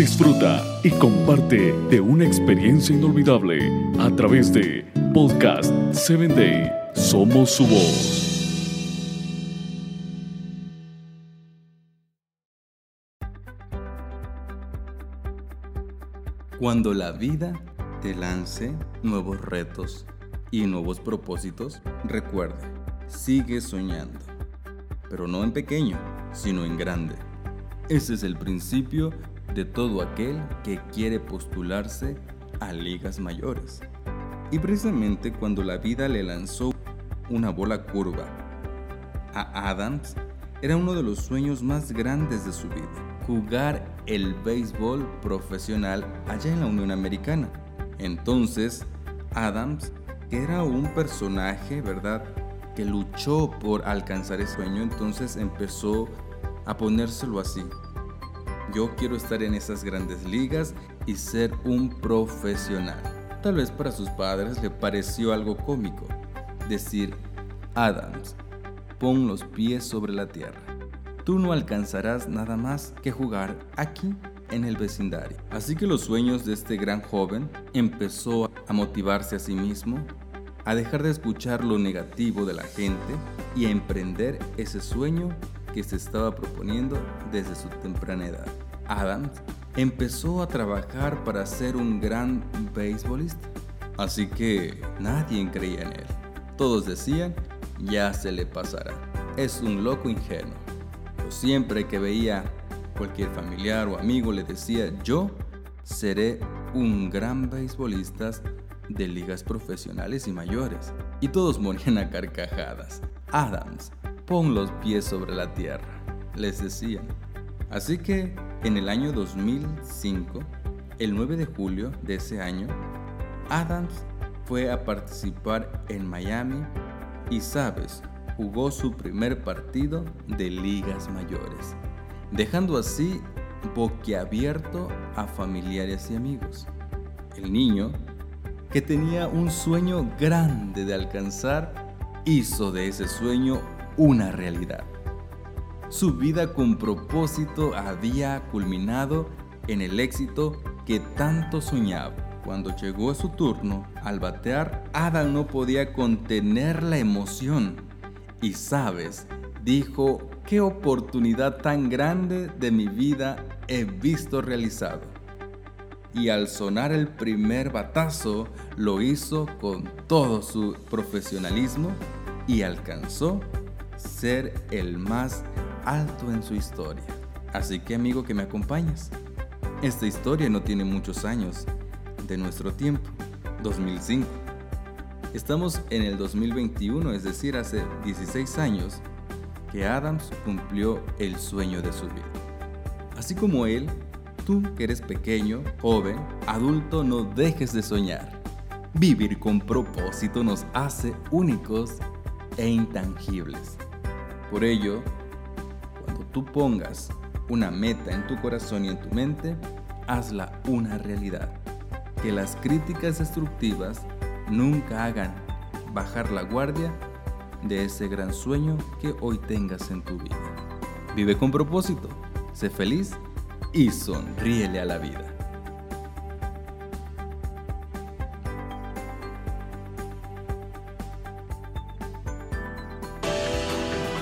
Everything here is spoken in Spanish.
disfruta y comparte de una experiencia inolvidable a través de Podcast 7 Day. Somos su voz. Cuando la vida te lance nuevos retos y nuevos propósitos, recuerde, sigue soñando, pero no en pequeño, sino en grande. Ese es el principio de todo aquel que quiere postularse a ligas mayores. Y precisamente cuando la vida le lanzó una bola curva a Adams, era uno de los sueños más grandes de su vida jugar el béisbol profesional allá en la Unión Americana. Entonces, Adams era un personaje, ¿verdad? Que luchó por alcanzar ese sueño, entonces empezó a ponérselo así. Yo quiero estar en esas grandes ligas y ser un profesional. Tal vez para sus padres le pareció algo cómico decir, Adams, pon los pies sobre la tierra tú no alcanzarás nada más que jugar aquí en el vecindario. Así que los sueños de este gran joven empezó a motivarse a sí mismo, a dejar de escuchar lo negativo de la gente y a emprender ese sueño que se estaba proponiendo desde su temprana edad. Adams empezó a trabajar para ser un gran beisbolista, así que nadie creía en él. Todos decían, ya se le pasará. Es un loco ingenuo siempre que veía cualquier familiar o amigo le decía, yo seré un gran beisbolista de ligas profesionales y mayores. Y todos morían a carcajadas. Adams, pon los pies sobre la tierra, les decían. Así que en el año 2005, el 9 de julio de ese año, Adams fue a participar en Miami y sabes, jugó su primer partido de ligas mayores, dejando así boquiabierto a familiares y amigos. El niño, que tenía un sueño grande de alcanzar, hizo de ese sueño una realidad. Su vida con propósito había culminado en el éxito que tanto soñaba. Cuando llegó su turno, al batear, Adam no podía contener la emoción y sabes, dijo, qué oportunidad tan grande de mi vida he visto realizado. Y al sonar el primer batazo, lo hizo con todo su profesionalismo y alcanzó ser el más alto en su historia. Así que amigo que me acompañas, esta historia no tiene muchos años de nuestro tiempo, 2005. Estamos en el 2021, es decir, hace 16 años que Adams cumplió el sueño de su vida. Así como él, tú que eres pequeño, joven, adulto, no dejes de soñar. Vivir con propósito nos hace únicos e intangibles. Por ello, cuando tú pongas una meta en tu corazón y en tu mente, hazla una realidad. Que las críticas destructivas nunca hagan bajar la guardia de ese gran sueño que hoy tengas en tu vida. Vive con propósito, sé feliz y sonríele a la vida.